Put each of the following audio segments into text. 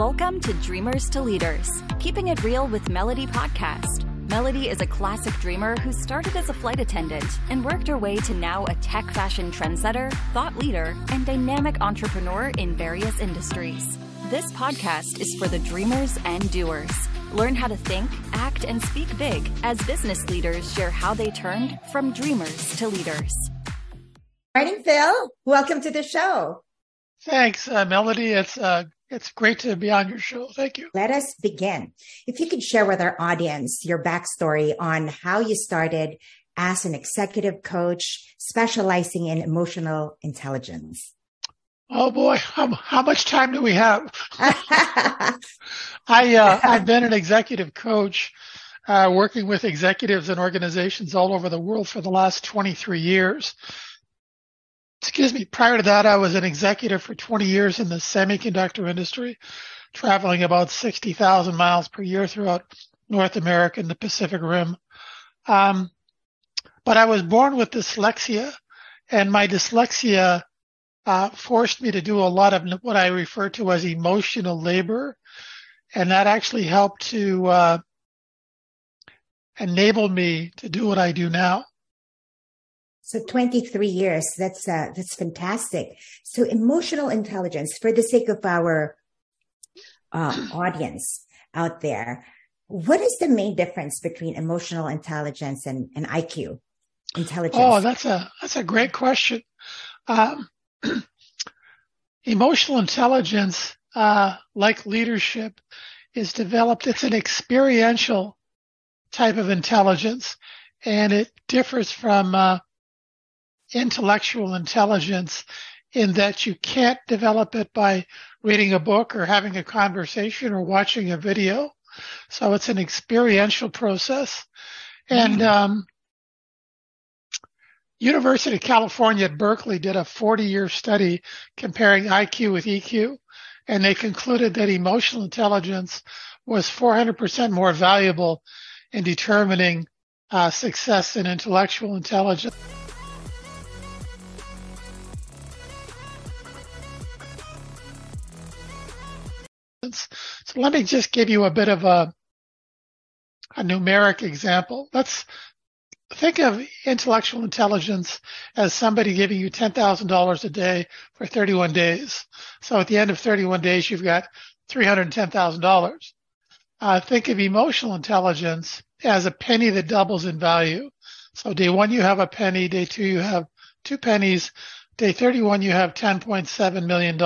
Welcome to Dreamers to Leaders, keeping it real with Melody Podcast. Melody is a classic dreamer who started as a flight attendant and worked her way to now a tech fashion trendsetter, thought leader, and dynamic entrepreneur in various industries. This podcast is for the dreamers and doers. Learn how to think, act, and speak big as business leaders share how they turned from dreamers to leaders. Morning, Phil. Welcome to the show. Thanks, uh, Melody. It's uh, it's great to be on your show. Thank you. Let us begin. If you could share with our audience your backstory on how you started as an executive coach specializing in emotional intelligence. Oh boy, how, how much time do we have? I uh, I've been an executive coach, uh, working with executives and organizations all over the world for the last 23 years excuse me, prior to that, I was an executive for 20 years in the semiconductor industry, traveling about 60,000 miles per year throughout North America and the Pacific Rim. Um, but I was born with dyslexia, and my dyslexia uh, forced me to do a lot of what I refer to as emotional labor, and that actually helped to uh, enable me to do what I do now. So 23 years. That's uh, that's fantastic. So emotional intelligence, for the sake of our uh, audience out there, what is the main difference between emotional intelligence and, and IQ intelligence? Oh, that's a that's a great question. Um, emotional intelligence, uh, like leadership, is developed. It's an experiential type of intelligence, and it differs from uh, intellectual intelligence in that you can't develop it by reading a book or having a conversation or watching a video. So it's an experiential process. And mm-hmm. um, University of California at Berkeley did a 40 year study comparing IQ with EQ, and they concluded that emotional intelligence was 400% more valuable in determining uh, success in intellectual intelligence. So let me just give you a bit of a, a numeric example. Let's think of intellectual intelligence as somebody giving you $10,000 a day for 31 days. So at the end of 31 days, you've got $310,000. Uh, think of emotional intelligence as a penny that doubles in value. So day one, you have a penny. Day two, you have two pennies. Day 31, you have $10.7 million.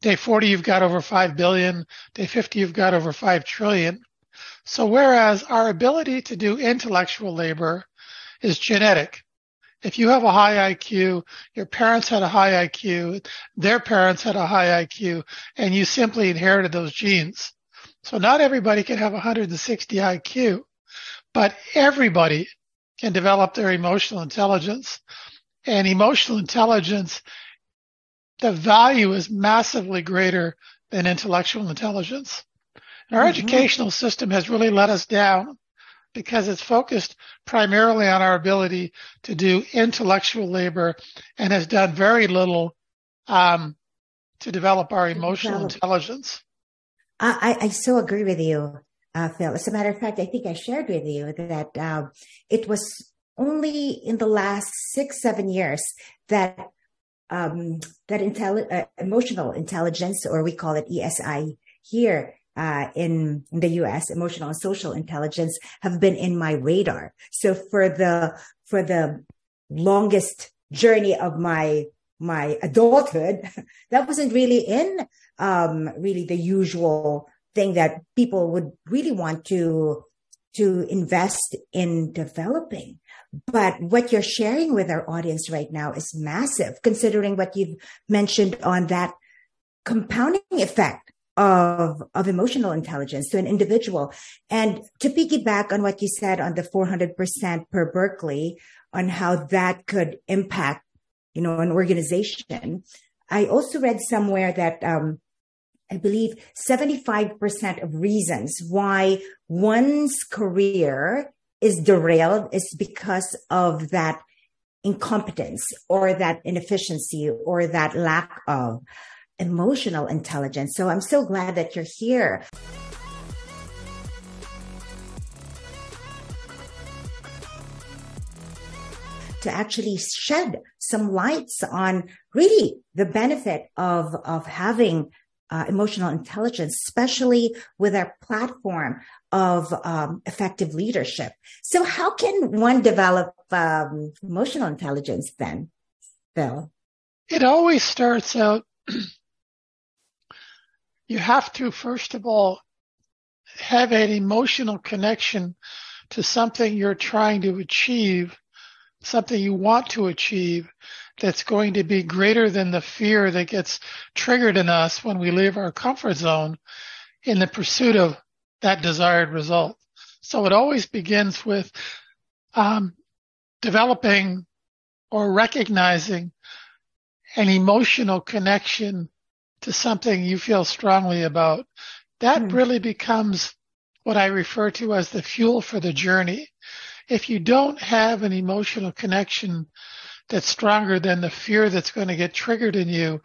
Day 40, you've got over 5 billion. Day 50, you've got over 5 trillion. So whereas our ability to do intellectual labor is genetic. If you have a high IQ, your parents had a high IQ, their parents had a high IQ, and you simply inherited those genes. So not everybody can have 160 IQ, but everybody can develop their emotional intelligence. And emotional intelligence the value is massively greater than intellectual intelligence. And our mm-hmm. educational system has really let us down because it's focused primarily on our ability to do intellectual labor and has done very little um, to develop our emotional intelligence. I, I so agree with you, uh, Phil. As a matter of fact, I think I shared with you that uh, it was only in the last six, seven years that um, that intelli- uh, emotional intelligence, or we call it ESI here uh, in, in the U.S., emotional and social intelligence, have been in my radar. So for the for the longest journey of my my adulthood, that wasn't really in um, really the usual thing that people would really want to to invest in developing. But what you're sharing with our audience right now is massive, considering what you've mentioned on that compounding effect of, of emotional intelligence to an individual. And to piggyback on what you said on the 400% per Berkeley on how that could impact, you know, an organization. I also read somewhere that, um, I believe 75% of reasons why one's career is derailed is because of that incompetence or that inefficiency or that lack of. emotional intelligence. So I'm so glad that you're here. to actually shed some lights on really the benefit of, of having uh, emotional intelligence, especially with our platform of um, effective leadership. So, how can one develop um, emotional intelligence then, Phil? It always starts out. you have to, first of all, have an emotional connection to something you're trying to achieve, something you want to achieve that's going to be greater than the fear that gets triggered in us when we leave our comfort zone in the pursuit of that desired result. So it always begins with um, developing or recognizing an emotional connection to something you feel strongly about. That mm. really becomes what I refer to as the fuel for the journey. If you don't have an emotional connection that's stronger than the fear that's going to get triggered in you,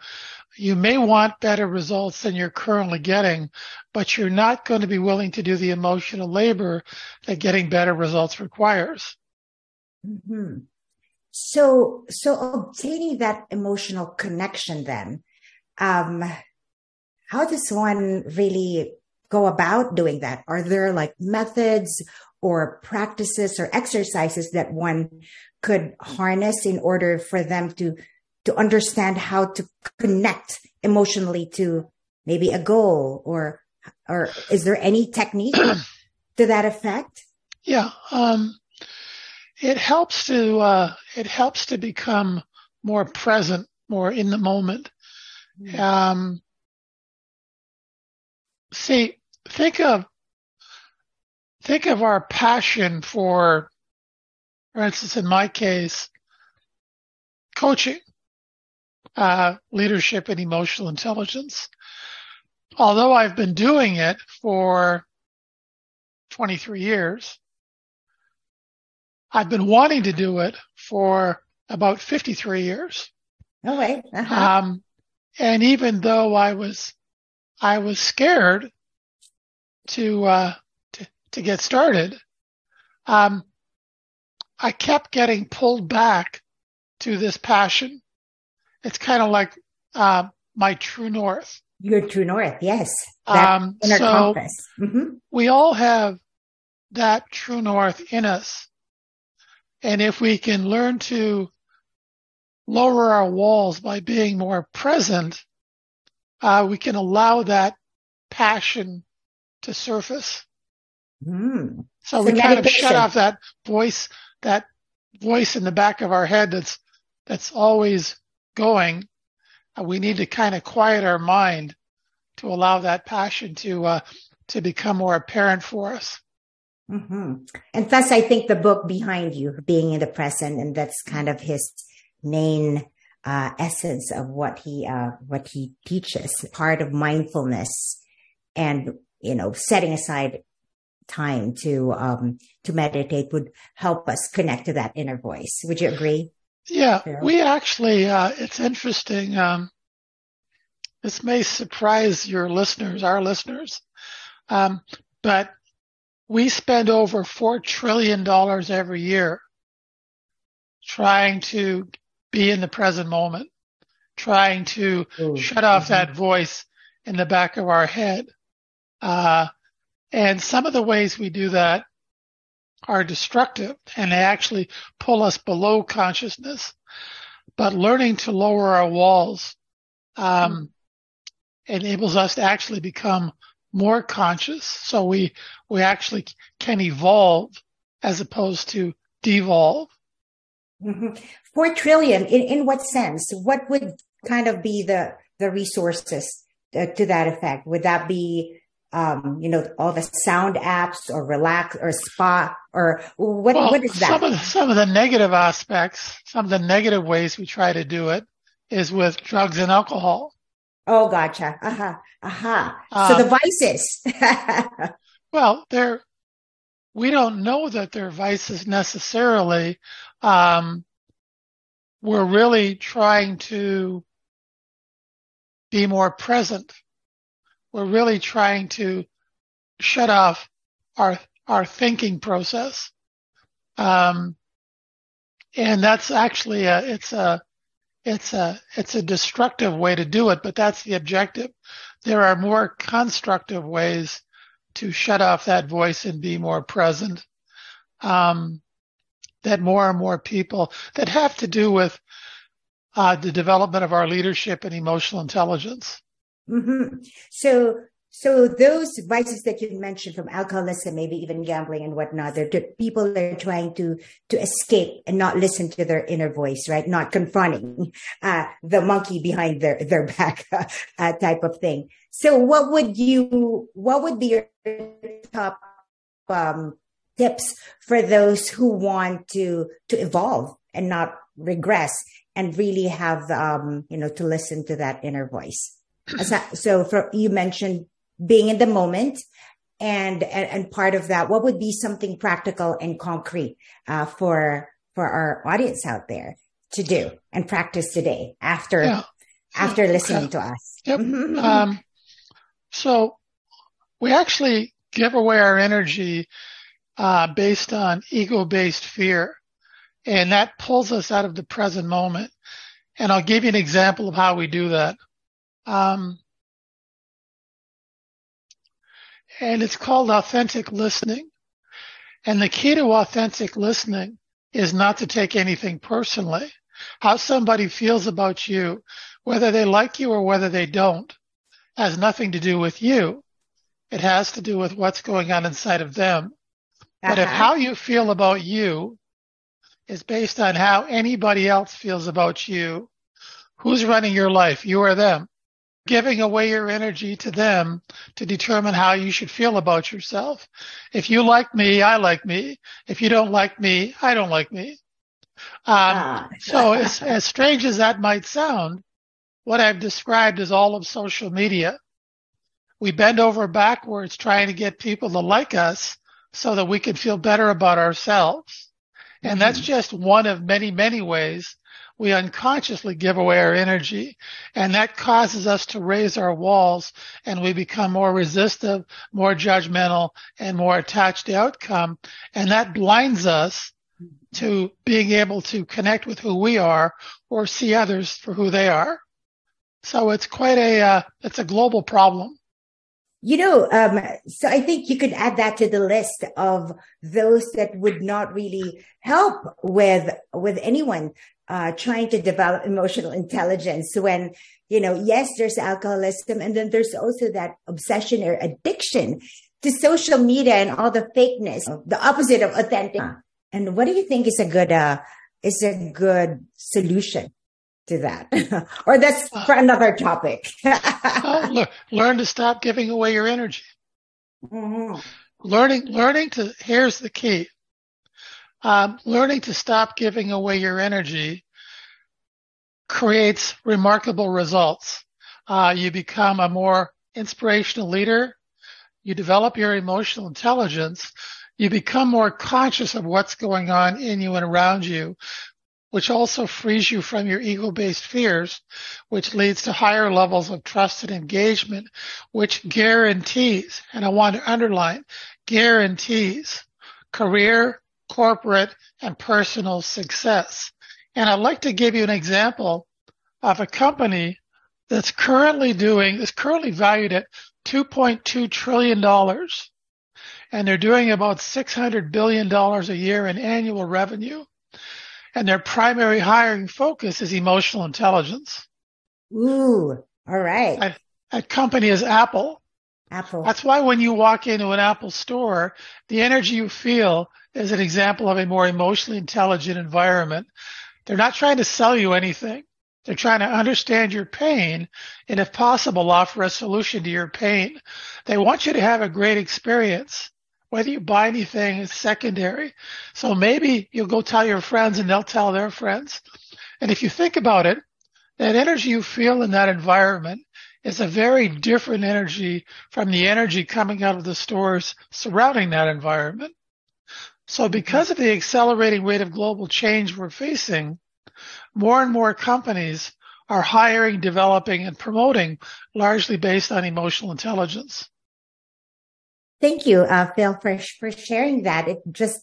you may want better results than you're currently getting, but you're not going to be willing to do the emotional labor that getting better results requires. Mm-hmm. So, so obtaining that emotional connection then, um, how does one really go about doing that? Are there like methods or practices or exercises that one could harness in order for them to to understand how to connect emotionally to maybe a goal or or is there any technique to that effect yeah um, it helps to uh, it helps to become more present more in the moment mm-hmm. um, see think of think of our passion for for instance, in my case, coaching, uh, leadership and emotional intelligence. Although I've been doing it for 23 years, I've been wanting to do it for about 53 years. No way. Uh-huh. Um, and even though I was, I was scared to, uh, to, to get started, um, I kept getting pulled back to this passion. It's kind of like uh, my true north. Your true north, yes. Um, inner so compass. Mm-hmm. We all have that true north in us. And if we can learn to lower our walls by being more present, uh, we can allow that passion to surface. Mm. So, so we meditation. kind of shut off that voice that voice in the back of our head that's that's always going. Uh, we need to kind of quiet our mind to allow that passion to uh, to become more apparent for us. Mm-hmm. And thus, I think the book behind you, being in the present, and that's kind of his main uh, essence of what he uh, what he teaches. Part of mindfulness, and you know, setting aside time to um, to meditate would help us connect to that inner voice. Would you agree? Yeah, we actually. Uh, it's interesting. Um, this may surprise your listeners, our listeners, um, but we spend over four trillion dollars every year trying to be in the present moment, trying to Ooh, shut off mm-hmm. that voice in the back of our head. Uh, and some of the ways we do that are destructive and they actually pull us below consciousness. But learning to lower our walls um, enables us to actually become more conscious. So we we actually can evolve as opposed to devolve. Mm-hmm. Four trillion. In in what sense? What would kind of be the the resources uh, to that effect? Would that be um, you know, all the sound apps or relax or spa or what, well, what is that? Some of, the, some of the negative aspects, some of the negative ways we try to do it is with drugs and alcohol. Oh, gotcha. Uh-huh. Uh-huh. Um, so the um, vices. well, they're, we don't know that they're vices necessarily. Um, we're really trying to be more present. We're really trying to shut off our our thinking process. Um, and that's actually a, it's a, it's a, it's a destructive way to do it, but that's the objective. There are more constructive ways to shut off that voice and be more present. Um, that more and more people that have to do with uh, the development of our leadership and emotional intelligence. Mm-hmm. So so those vices that you mentioned from alcoholism, maybe even gambling and whatnot, they're, people that are trying to, to escape and not listen to their inner voice, right? Not confronting, uh, the monkey behind their, their back, uh, type of thing. So what would you, what would be your top, um, tips for those who want to, to evolve and not regress and really have, um, you know, to listen to that inner voice? So for, you mentioned being in the moment and, and, and part of that, what would be something practical and concrete, uh, for, for our audience out there to do and practice today after, yeah. after listening okay. to us? Yep. um, so we actually give away our energy, uh, based on ego based fear. And that pulls us out of the present moment. And I'll give you an example of how we do that. Um, and it's called authentic listening. And the key to authentic listening is not to take anything personally. How somebody feels about you, whether they like you or whether they don't, has nothing to do with you. It has to do with what's going on inside of them. Uh-huh. But if uh-huh. how you feel about you is based on how anybody else feels about you, who's running your life? You or them? Giving away your energy to them to determine how you should feel about yourself. If you like me, I like me. If you don't like me, I don't like me. Um, ah. so as, as strange as that might sound, what I've described is all of social media. We bend over backwards trying to get people to like us so that we can feel better about ourselves. And mm-hmm. that's just one of many, many ways we unconsciously give away our energy and that causes us to raise our walls and we become more resistive, more judgmental and more attached to outcome. And that blinds us to being able to connect with who we are or see others for who they are. So it's quite a, uh, it's a global problem. You know, um, so I think you could add that to the list of those that would not really help with, with anyone uh, trying to develop emotional intelligence when, you know, yes, there's alcoholism. And then there's also that obsession or addiction to social media and all the fakeness, the opposite of authentic. And what do you think is a good, uh, is a good solution to that? or that's for another topic. oh, learn to stop giving away your energy. Mm-hmm. Learning, learning to, here's the key. Um, learning to stop giving away your energy creates remarkable results. Uh, you become a more inspirational leader. You develop your emotional intelligence. You become more conscious of what's going on in you and around you, which also frees you from your ego-based fears, which leads to higher levels of trust and engagement, which guarantees, and I want to underline, guarantees career, corporate, and personal success. And I'd like to give you an example of a company that's currently doing, is currently valued at $2.2 trillion. And they're doing about $600 billion a year in annual revenue. And their primary hiring focus is emotional intelligence. Ooh, all right. That company is Apple. Apple. That's why when you walk into an Apple store, the energy you feel is an example of a more emotionally intelligent environment. They're not trying to sell you anything. They're trying to understand your pain and if possible offer a solution to your pain. They want you to have a great experience. Whether you buy anything is secondary. So maybe you'll go tell your friends and they'll tell their friends. And if you think about it, that energy you feel in that environment is a very different energy from the energy coming out of the stores surrounding that environment. So mm-hmm. because of the accelerating rate of global change we're facing, more and more companies are hiring, developing, and promoting largely based on emotional intelligence. Thank you, uh, Phil, for, for sharing that. It just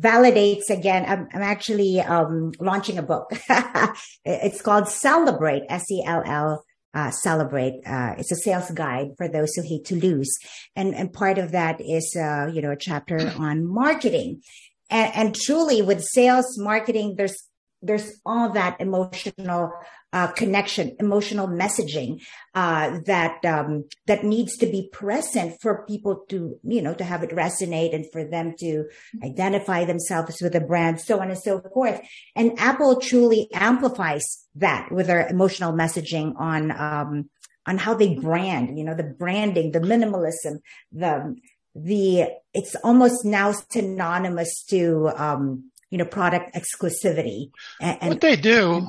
validates again. I'm, I'm actually um, launching a book. it's called Celebrate, S-E-L-L, uh, Celebrate. Uh, it's a sales guide for those who hate to lose. And, and part of that is, uh, you know, a chapter on marketing. And, and truly with sales marketing, there's there's all that emotional uh, connection, emotional messaging uh, that um, that needs to be present for people to you know to have it resonate and for them to identify themselves with a brand, so on and so forth. And Apple truly amplifies that with their emotional messaging on um, on how they brand. You know, the branding, the minimalism, the the it's almost now synonymous to um, you know, product exclusivity. And, and what they do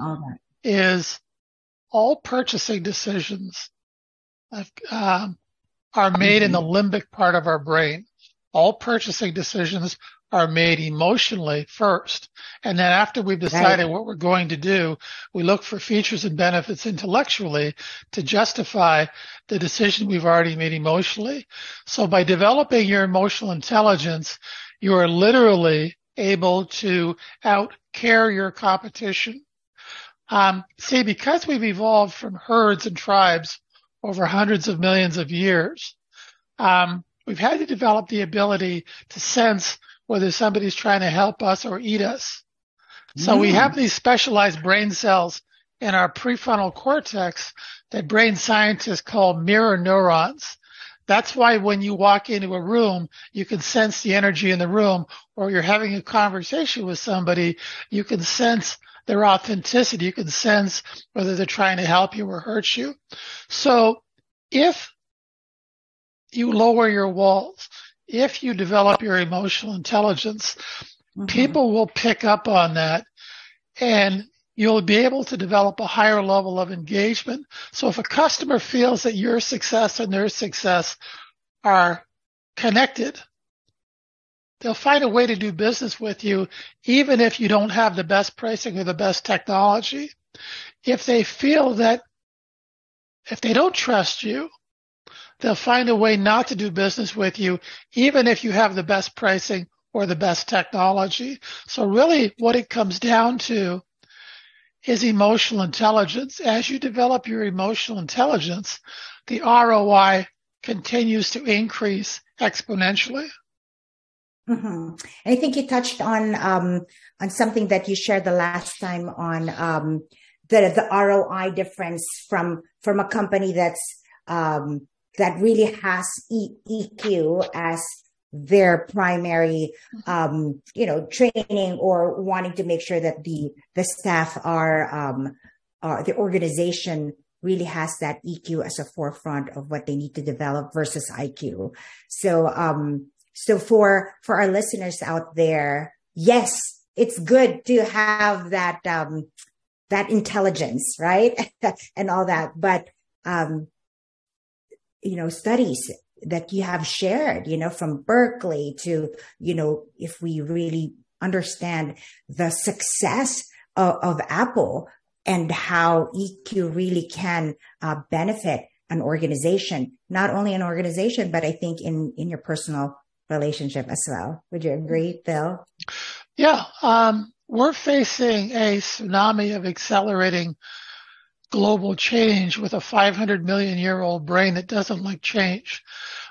is all purchasing decisions um, are made mm-hmm. in the limbic part of our brain. All purchasing decisions are made emotionally first. And then after we've decided right. what we're going to do, we look for features and benefits intellectually to justify the decision we've already made emotionally. So by developing your emotional intelligence, you are literally able to out care your competition. Um, see, because we've evolved from herds and tribes over hundreds of millions of years, um, we've had to develop the ability to sense whether somebody's trying to help us or eat us. So mm. we have these specialized brain cells in our prefrontal cortex that brain scientists call mirror neurons. That's why when you walk into a room, you can sense the energy in the room or you're having a conversation with somebody, you can sense their authenticity. You can sense whether they're trying to help you or hurt you. So if you lower your walls, if you develop your emotional intelligence, mm-hmm. people will pick up on that and you'll be able to develop a higher level of engagement. So if a customer feels that your success and their success are connected, they'll find a way to do business with you, even if you don't have the best pricing or the best technology. If they feel that if they don't trust you, they'll find a way not to do business with you, even if you have the best pricing or the best technology. So really what it comes down to is emotional intelligence. As you develop your emotional intelligence, the ROI continues to increase exponentially. Mm-hmm. I think you touched on um, on something that you shared the last time on um, the the ROI difference from from a company that's um, that really has e- EQ as their primary um, you know training or wanting to make sure that the the staff are um are the organization really has that EQ as a forefront of what they need to develop versus IQ. So um so for for our listeners out there, yes, it's good to have that um that intelligence, right? and all that, but um you know studies that you have shared, you know, from Berkeley to, you know, if we really understand the success of, of Apple and how EQ really can uh, benefit an organization, not only an organization, but I think in, in your personal relationship as well. Would you agree, Phil? Yeah. Um, we're facing a tsunami of accelerating global change with a 500 million year old brain that doesn't like change.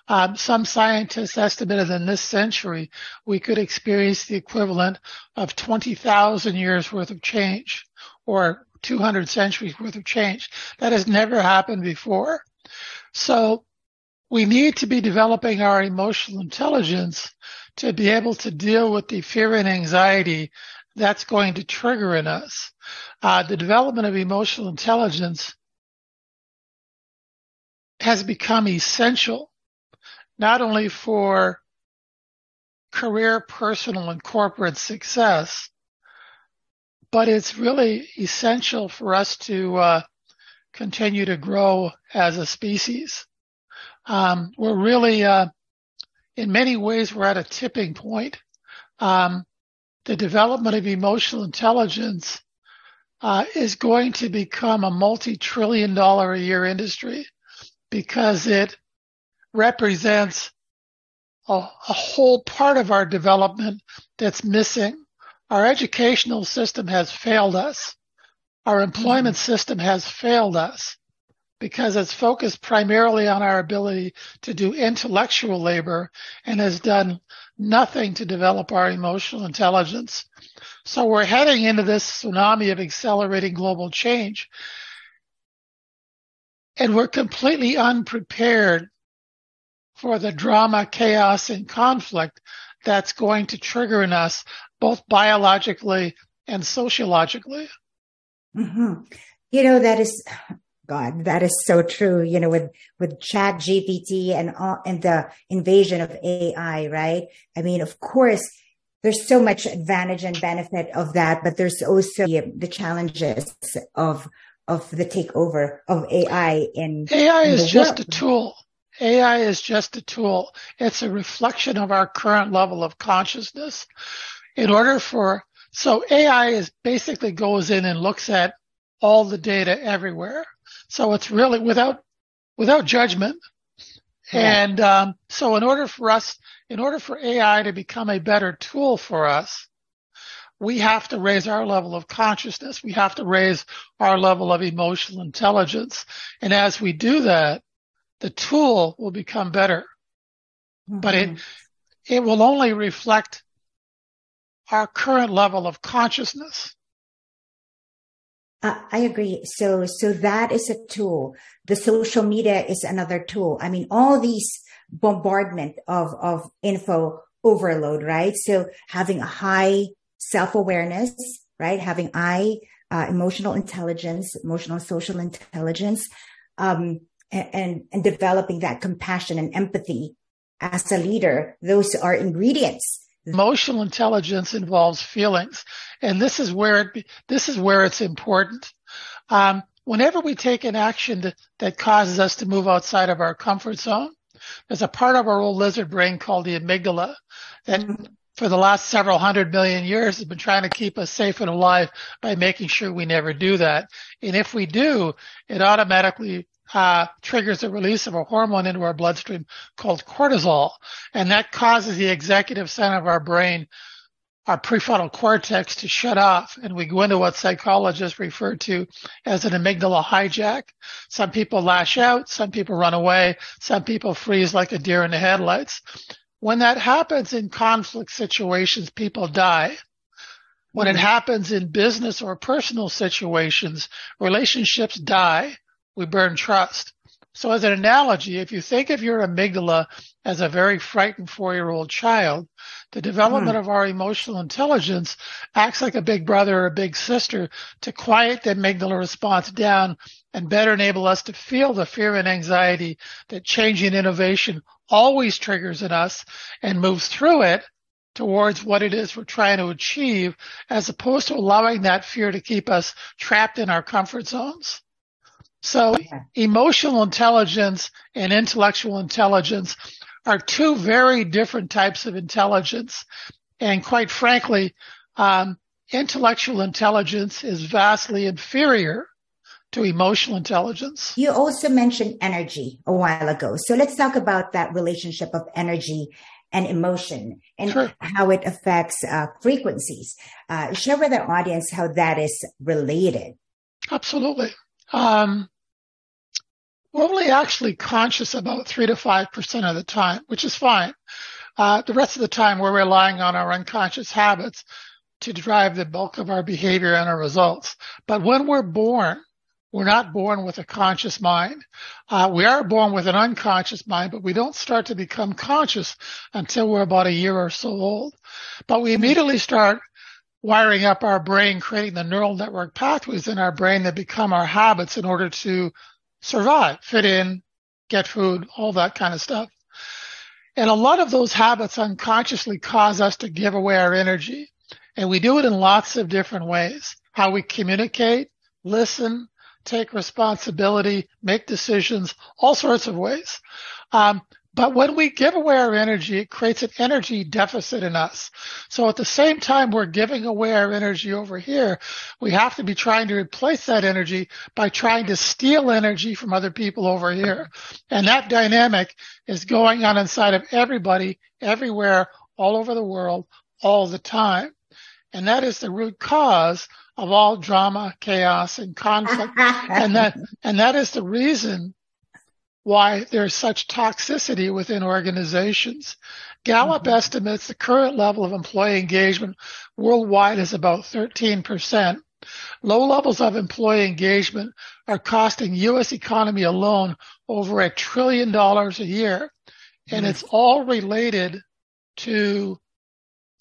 Um, some scientists estimated in this century we could experience the equivalent of 20,000 years worth of change or 200 centuries worth of change. That has never happened before. So we need to be developing our emotional intelligence to be able to deal with the fear and anxiety that's going to trigger in us. Uh, the development of emotional intelligence has become essential not only for career, personal, and corporate success, but it's really essential for us to uh, continue to grow as a species. Um, we're really, uh, in many ways, we're at a tipping point. Um, the development of emotional intelligence uh, is going to become a multi-trillion dollar a year industry because it represents a, a whole part of our development that's missing. Our educational system has failed us. Our employment mm-hmm. system has failed us because it's focused primarily on our ability to do intellectual labor and has done nothing to develop our emotional intelligence. So we're heading into this tsunami of accelerating global change. And we're completely unprepared for the drama, chaos, and conflict that's going to trigger in us both biologically and sociologically. Mm-hmm. You know, that is, God, that is so true. You know, with, with chat GPT and all, and the invasion of AI, right? I mean, of course, there's so much advantage and benefit of that, but there's also the challenges of, of the takeover of AI in AI in is just world. a tool. AI is just a tool. It's a reflection of our current level of consciousness. In order for, so AI is basically goes in and looks at all the data everywhere. So it's really without, without judgment. Yeah. And um, so in order for us, in order for AI to become a better tool for us, we have to raise our level of consciousness. We have to raise our level of emotional intelligence. And as we do that, the tool will become better, mm-hmm. but it, mm-hmm. it will only reflect our current level of consciousness. Uh, I agree. So, so that is a tool. The social media is another tool. I mean, all these bombardment of, of info overload, right? So having a high self awareness, right? Having high uh, emotional intelligence, emotional social intelligence, um, and, and developing that compassion and empathy as a leader. Those are ingredients. Emotional intelligence involves feelings. And this is where it, this is where it's important. Um, whenever we take an action that, that causes us to move outside of our comfort zone, there's a part of our old lizard brain called the amygdala that mm-hmm. for the last several hundred million years has been trying to keep us safe and alive by making sure we never do that. And if we do, it automatically uh, triggers the release of a hormone into our bloodstream called cortisol, and that causes the executive center of our brain, our prefrontal cortex, to shut off, and we go into what psychologists refer to as an amygdala hijack. Some people lash out, some people run away, some people freeze like a deer in the headlights. When that happens in conflict situations, people die. When it happens in business or personal situations, relationships die we burn trust. So as an analogy, if you think of your amygdala as a very frightened four-year-old child, the development hmm. of our emotional intelligence acts like a big brother or a big sister to quiet the amygdala response down and better enable us to feel the fear and anxiety that changing innovation always triggers in us and moves through it towards what it is we're trying to achieve as opposed to allowing that fear to keep us trapped in our comfort zones. So emotional intelligence and intellectual intelligence are two very different types of intelligence. And quite frankly, um, intellectual intelligence is vastly inferior to emotional intelligence. You also mentioned energy a while ago. So let's talk about that relationship of energy and emotion and sure. how it affects uh, frequencies. Uh, share with our audience how that is related. Absolutely. Um, we're only actually conscious about three to five percent of the time, which is fine. Uh, the rest of the time, we're relying on our unconscious habits to drive the bulk of our behavior and our results. But when we're born, we're not born with a conscious mind. Uh, we are born with an unconscious mind, but we don't start to become conscious until we're about a year or so old. But we immediately start wiring up our brain, creating the neural network pathways in our brain that become our habits in order to survive, fit in, get food, all that kind of stuff. And a lot of those habits unconsciously cause us to give away our energy. And we do it in lots of different ways. How we communicate, listen, take responsibility, make decisions, all sorts of ways. Um, But when we give away our energy, it creates an energy deficit in us. So at the same time we're giving away our energy over here, we have to be trying to replace that energy by trying to steal energy from other people over here. And that dynamic is going on inside of everybody, everywhere, all over the world, all the time. And that is the root cause of all drama, chaos, and conflict. and that, and that is the reason why there's such toxicity within organizations. Gallup mm-hmm. estimates the current level of employee engagement worldwide is about 13%. Low levels of employee engagement are costing U.S. economy alone over a trillion dollars a year. And mm-hmm. it's all related to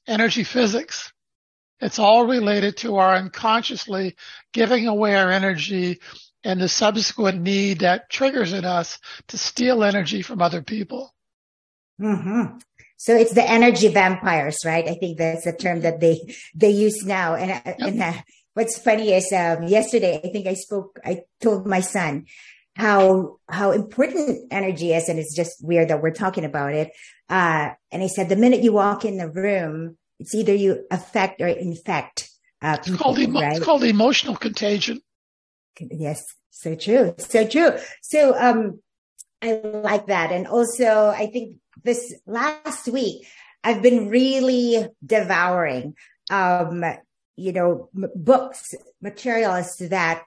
energy physics. It's all related to our unconsciously giving away our energy and the subsequent need that triggers in us to steal energy from other people. Mm-hmm. So it's the energy vampires, right? I think that's the term that they they use now. And, yep. and uh, what's funny is um, yesterday I think I spoke. I told my son how how important energy is, and it's just weird that we're talking about it. Uh, and I said the minute you walk in the room, it's either you affect or infect. Uh, people, it's, called emo- right? it's called emotional contagion. Yes, so true. So true. So, um, I like that. And also, I think this last week, I've been really devouring, um, you know, m- books, materials that,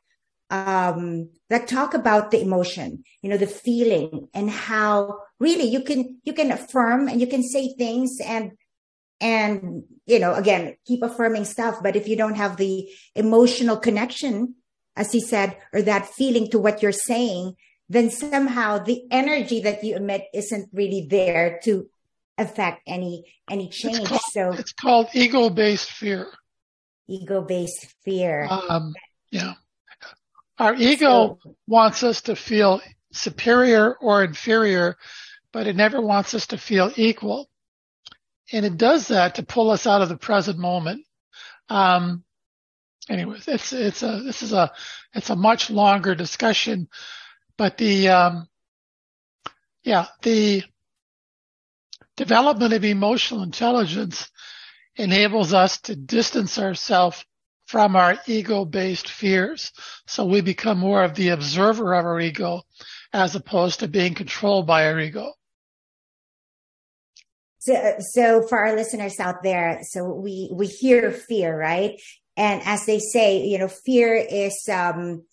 um, that talk about the emotion, you know, the feeling and how really you can, you can affirm and you can say things and, and, you know, again, keep affirming stuff. But if you don't have the emotional connection as he said, or that feeling to what you're saying, then somehow the energy that you emit isn't really there to affect any any change. It's called, so it's called ego-based fear. Ego-based fear. Um, yeah, our ego so, wants us to feel superior or inferior, but it never wants us to feel equal, and it does that to pull us out of the present moment. Um, anyways, it's it's a this is a it's a much longer discussion, but the um, yeah the development of emotional intelligence enables us to distance ourselves from our ego-based fears, so we become more of the observer of our ego, as opposed to being controlled by our ego. So, so for our listeners out there, so we, we hear fear, right? And as they say, you know, fear is, um,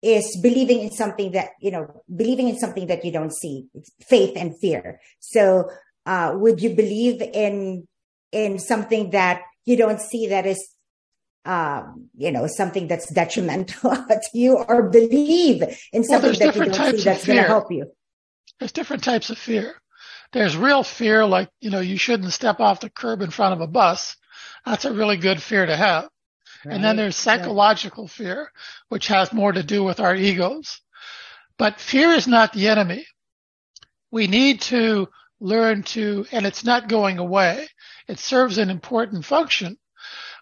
is believing in something that, you know, believing in something that you don't see, faith and fear. So, uh, would you believe in, in something that you don't see that is, um, you know, something that's detrimental to you or believe in something well, that you don't see that's going to help you? There's different types of fear. There's real fear, like, you know, you shouldn't step off the curb in front of a bus. That's a really good fear to have. Right. And then there's psychological right. fear, which has more to do with our egos. But fear is not the enemy. We need to learn to, and it's not going away. It serves an important function.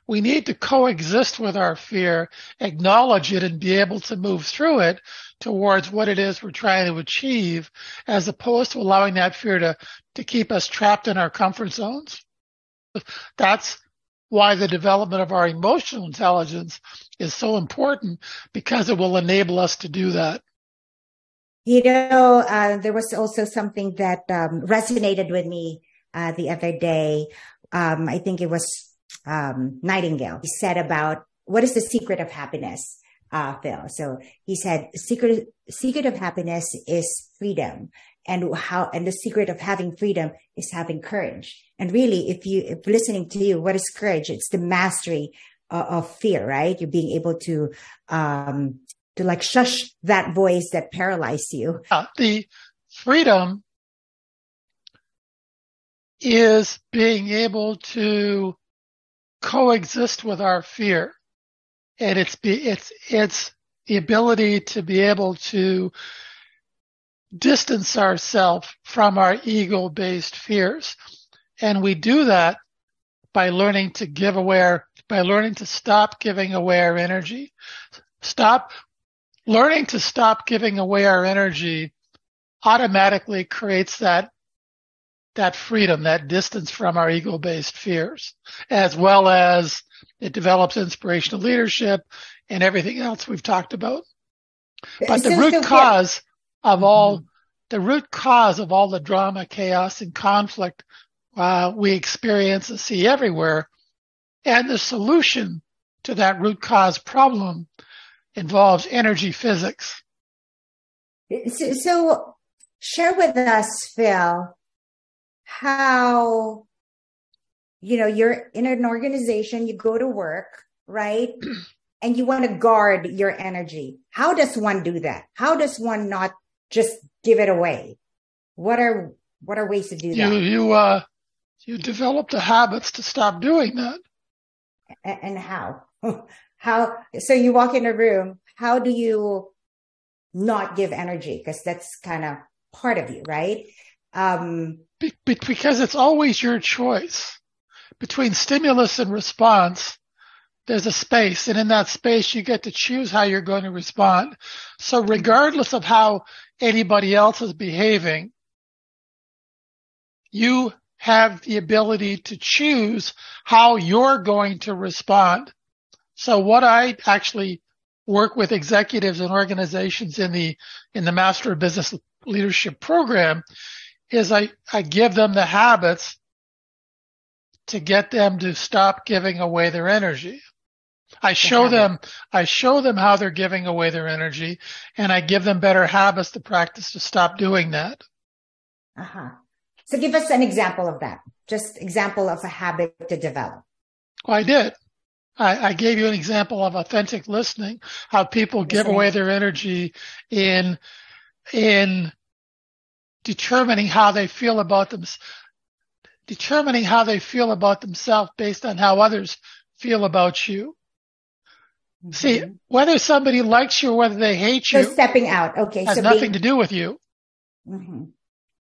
We need to coexist with our fear, acknowledge it and be able to move through it towards what it is we're trying to achieve as opposed to allowing that fear to, to keep us trapped in our comfort zones. That's why the development of our emotional intelligence is so important because it will enable us to do that. You know, uh, there was also something that um, resonated with me uh, the other day. Um, I think it was um, Nightingale. He said about what is the secret of happiness, uh, Phil. So he said, secret secret of happiness is freedom and how and the secret of having freedom is having courage. And really if you if listening to you what is courage? It's the mastery of, of fear right? You're being able to um to like shush that voice that paralyzed you. Uh, the freedom is being able to coexist with our fear. And it's be it's it's the ability to be able to distance ourselves from our ego based fears. And we do that by learning to give away our, by learning to stop giving away our energy. Stop learning to stop giving away our energy automatically creates that that freedom, that distance from our ego based fears, as well as it develops inspirational leadership and everything else we've talked about. But the root so, cause. Of all, mm-hmm. the root cause of all the drama, chaos, and conflict uh, we experience and see everywhere, and the solution to that root cause problem involves energy physics. So, so share with us, Phil, how you know you're in an organization, you go to work, right? and you want to guard your energy. How does one do that? How does one not just give it away? What are what are ways to do you, that? You uh you develop the habits to stop doing that. And how? How so you walk in a room, how do you not give energy? Because that's kind of part of you, right? Um be, be, because it's always your choice between stimulus and response there's a space and in that space you get to choose how you're going to respond. So regardless of how anybody else is behaving, you have the ability to choose how you're going to respond. So what I actually work with executives and organizations in the, in the Master of Business Leadership program is I, I give them the habits to get them to stop giving away their energy. I show them, I show them how they're giving away their energy and I give them better habits to practice to stop doing that. Uh huh. So give us an example of that. Just example of a habit to develop. Well, I did. I, I gave you an example of authentic listening, how people give away their energy in, in determining how they feel about them, determining how they feel about themselves based on how others feel about you. Mm-hmm. See, whether somebody likes you or whether they hate you. So stepping out. Okay. Has so nothing being, to do with you. Mm-hmm.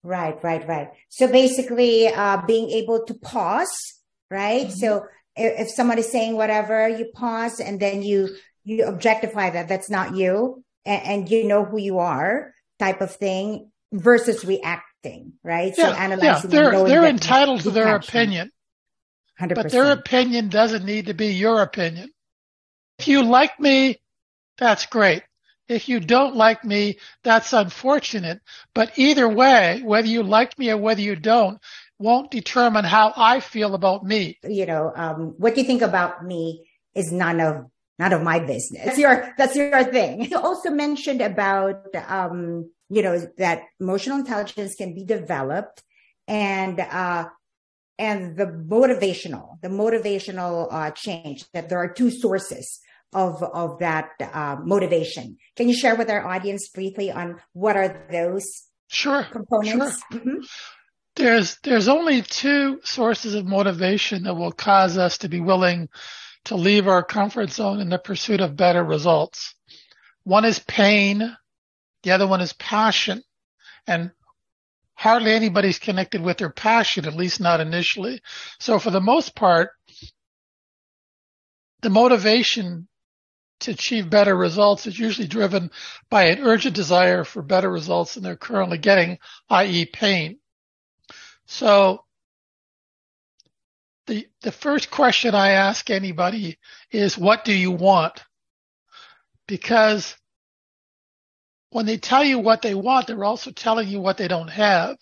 Right, right, right. So basically, uh, being able to pause, right? Mm-hmm. So if, if someone is saying whatever, you pause and then you, you objectify that that's not you and, and you know who you are type of thing versus reacting, right? Yeah, so analyzing. Yeah, they're, they're entitled to their opinion. 100%. But their opinion doesn't need to be your opinion. If you like me, that's great. If you don't like me, that's unfortunate. But either way, whether you like me or whether you don't, won't determine how I feel about me. You know, um, what you think about me is none of none of my business. That's your that's your thing. You also mentioned about um, you know that emotional intelligence can be developed and uh, and the motivational the motivational uh, change that there are two sources of of that uh, motivation. Can you share with our audience briefly on what are those sure components? Sure. Mm-hmm. There's there's only two sources of motivation that will cause us to be willing to leave our comfort zone in the pursuit of better results. One is pain, the other one is passion. And hardly anybody's connected with their passion, at least not initially. So for the most part, the motivation to achieve better results is usually driven by an urgent desire for better results than they're currently getting, i.e. pain. So the, the first question I ask anybody is, what do you want? Because when they tell you what they want, they're also telling you what they don't have.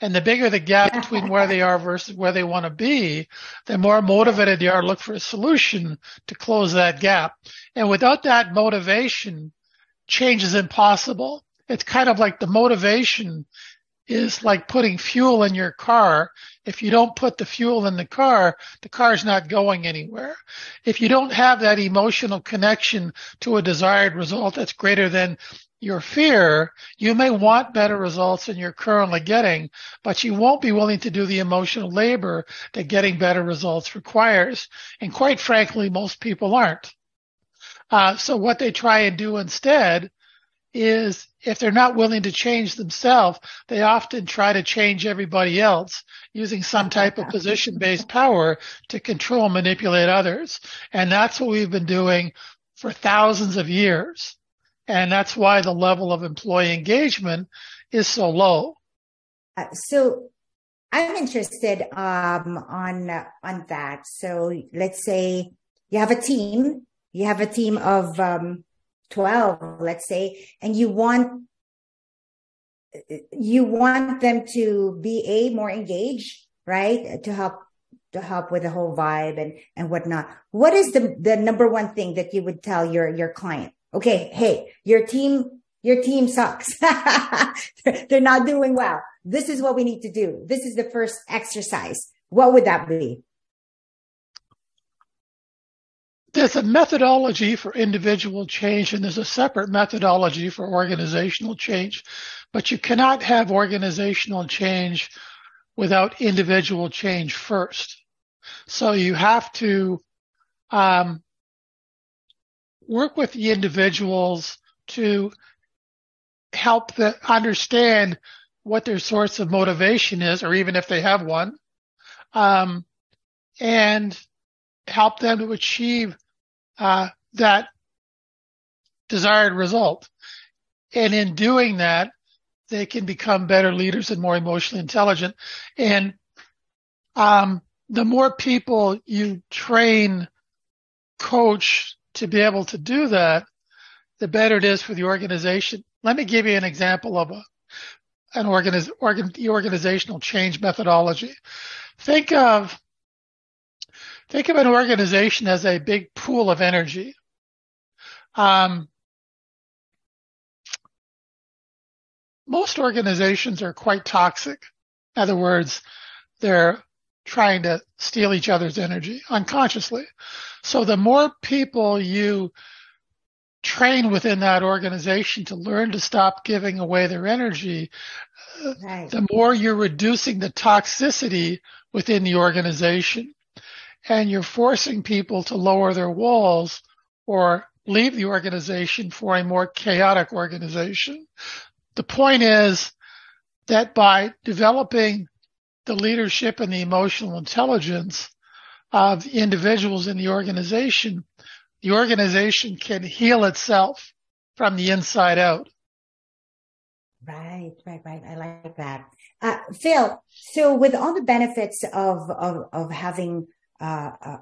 And the bigger the gap between where they are versus where they want to be, the more motivated they are to look for a solution to close that gap. And without that motivation, change is impossible. It's kind of like the motivation is like putting fuel in your car. If you don't put the fuel in the car, the car's not going anywhere. If you don't have that emotional connection to a desired result that's greater than your fear, you may want better results than you're currently getting, but you won't be willing to do the emotional labor that getting better results requires. And quite frankly, most people aren't. Uh, so what they try and do instead is if they're not willing to change themselves, they often try to change everybody else using some type of position based power to control manipulate others. And that's what we've been doing for thousands of years. And that's why the level of employee engagement is so low. Uh, so I'm interested um, on on that. So let's say you have a team, you have a team of um, twelve, let's say, and you want you want them to be a more engaged, right? To help to help with the whole vibe and and whatnot. What is the the number one thing that you would tell your your client? Okay, hey, your team your team sucks. They're not doing well. This is what we need to do. This is the first exercise. What would that be? There's a methodology for individual change and there's a separate methodology for organizational change, but you cannot have organizational change without individual change first. So you have to um, work with the individuals to help them understand what their source of motivation is, or even if they have one, um, and help them to achieve uh, that desired result. And in doing that, they can become better leaders and more emotionally intelligent. And um, the more people you train, coach to be able to do that, the better it is for the organization. Let me give you an example of a, an organiz, organ, organizational change methodology. Think of think of an organization as a big pool of energy. Um, most organizations are quite toxic. In other words, they're trying to steal each other's energy unconsciously. So the more people you train within that organization to learn to stop giving away their energy, right. the more you're reducing the toxicity within the organization. And you're forcing people to lower their walls or leave the organization for a more chaotic organization. The point is that by developing the leadership and the emotional intelligence of individuals in the organization, the organization can heal itself from the inside out. Right, right, right. I like that. Uh, Phil, so with all the benefits of, of, of having, uh, uh,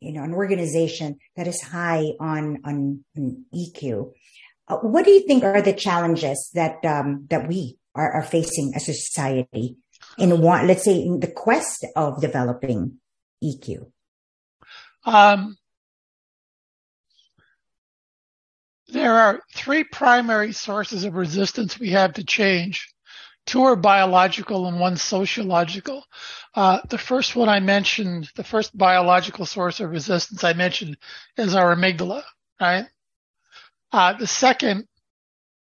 you know, an organization that is high on, on, on EQ, uh, what do you think are the challenges that um, that we are, are, facing as a society in one, let's say, in the quest of developing EQ? Um, there are three primary sources of resistance we have to change. Two are biological and one sociological. Uh, the first one I mentioned, the first biological source of resistance I mentioned is our amygdala, right? Uh, the second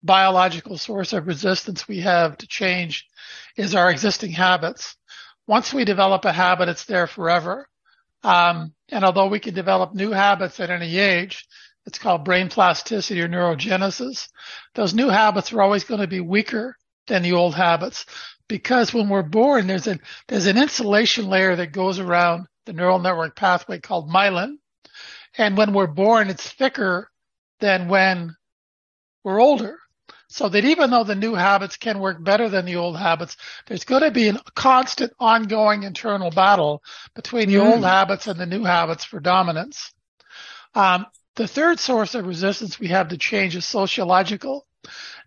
biological source of resistance we have to change is our existing habits. Once we develop a habit, it's there forever. Um, and although we can develop new habits at any age, it's called brain plasticity or neurogenesis. Those new habits are always going to be weaker than the old habits because when we're born, there's a there's an insulation layer that goes around the neural network pathway called myelin. And when we're born, it's thicker than when we're older. So that even though the new habits can work better than the old habits, there's going to be a constant ongoing internal battle between the mm. old habits and the new habits for dominance. Um, the third source of resistance we have to change is sociological,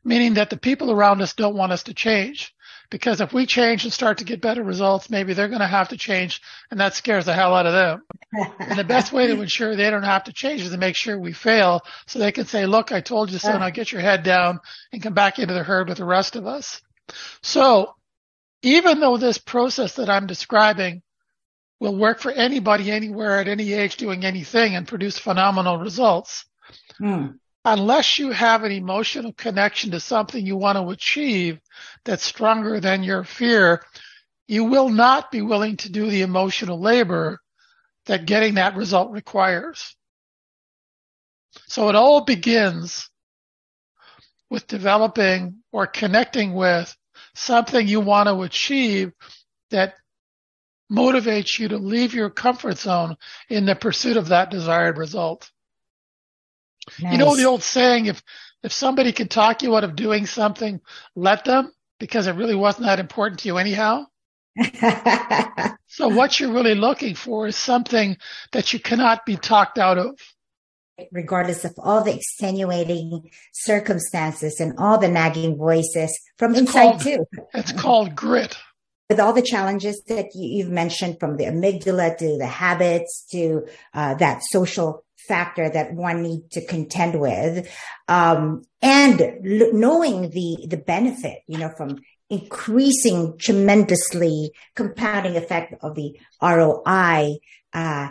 meaning that the people around us don't want us to change. Because if we change and start to get better results, maybe they're going to have to change and that scares the hell out of them. and the best way to ensure they don't have to change is to make sure we fail so they can say, look, I told you so. Now get your head down and come back into the herd with the rest of us. So even though this process that I'm describing will work for anybody anywhere at any age doing anything and produce phenomenal results, hmm unless you have an emotional connection to something you want to achieve that's stronger than your fear, you will not be willing to do the emotional labor that getting that result requires. So it all begins with developing or connecting with something you want to achieve that motivates you to leave your comfort zone in the pursuit of that desired result. Nice. You know the old saying, if if somebody can talk you out of doing something, let them, because it really wasn't that important to you anyhow. so what you're really looking for is something that you cannot be talked out of. Regardless of all the extenuating circumstances and all the nagging voices from It's inside called- too. It's called grit. with all the challenges that you, you've mentioned from the amygdala to the habits to uh, that social factor that one need to contend with. Um, and l- knowing the the benefit you know from increasing tremendously compounding effect of the roi uh,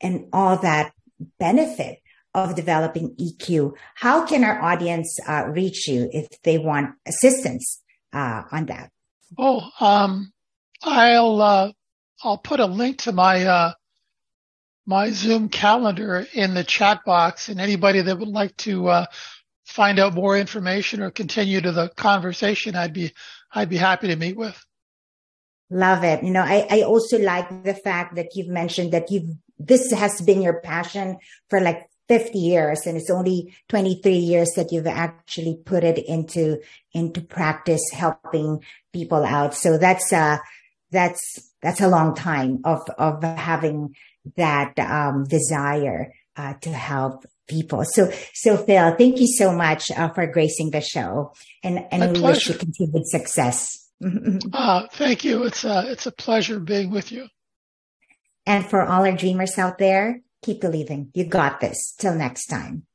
and all that benefit of developing eq how can our audience uh, reach you if they want assistance uh, on that? Oh, um, I'll uh, I'll put a link to my uh, my Zoom calendar in the chat box, and anybody that would like to uh, find out more information or continue to the conversation, I'd be I'd be happy to meet with. Love it. You know, I, I also like the fact that you've mentioned that you've, this has been your passion for like 50 years and it's only 23 years that you've actually put it into, into practice, helping people out. So that's, uh, that's, that's a long time of, of having that, um, desire, uh, to help people. So, so Phil, thank you so much, uh, for gracing the show and, and My we wish you continued success. Uh, thank you. It's a it's a pleasure being with you. And for all our dreamers out there, keep believing. You got this. Till next time.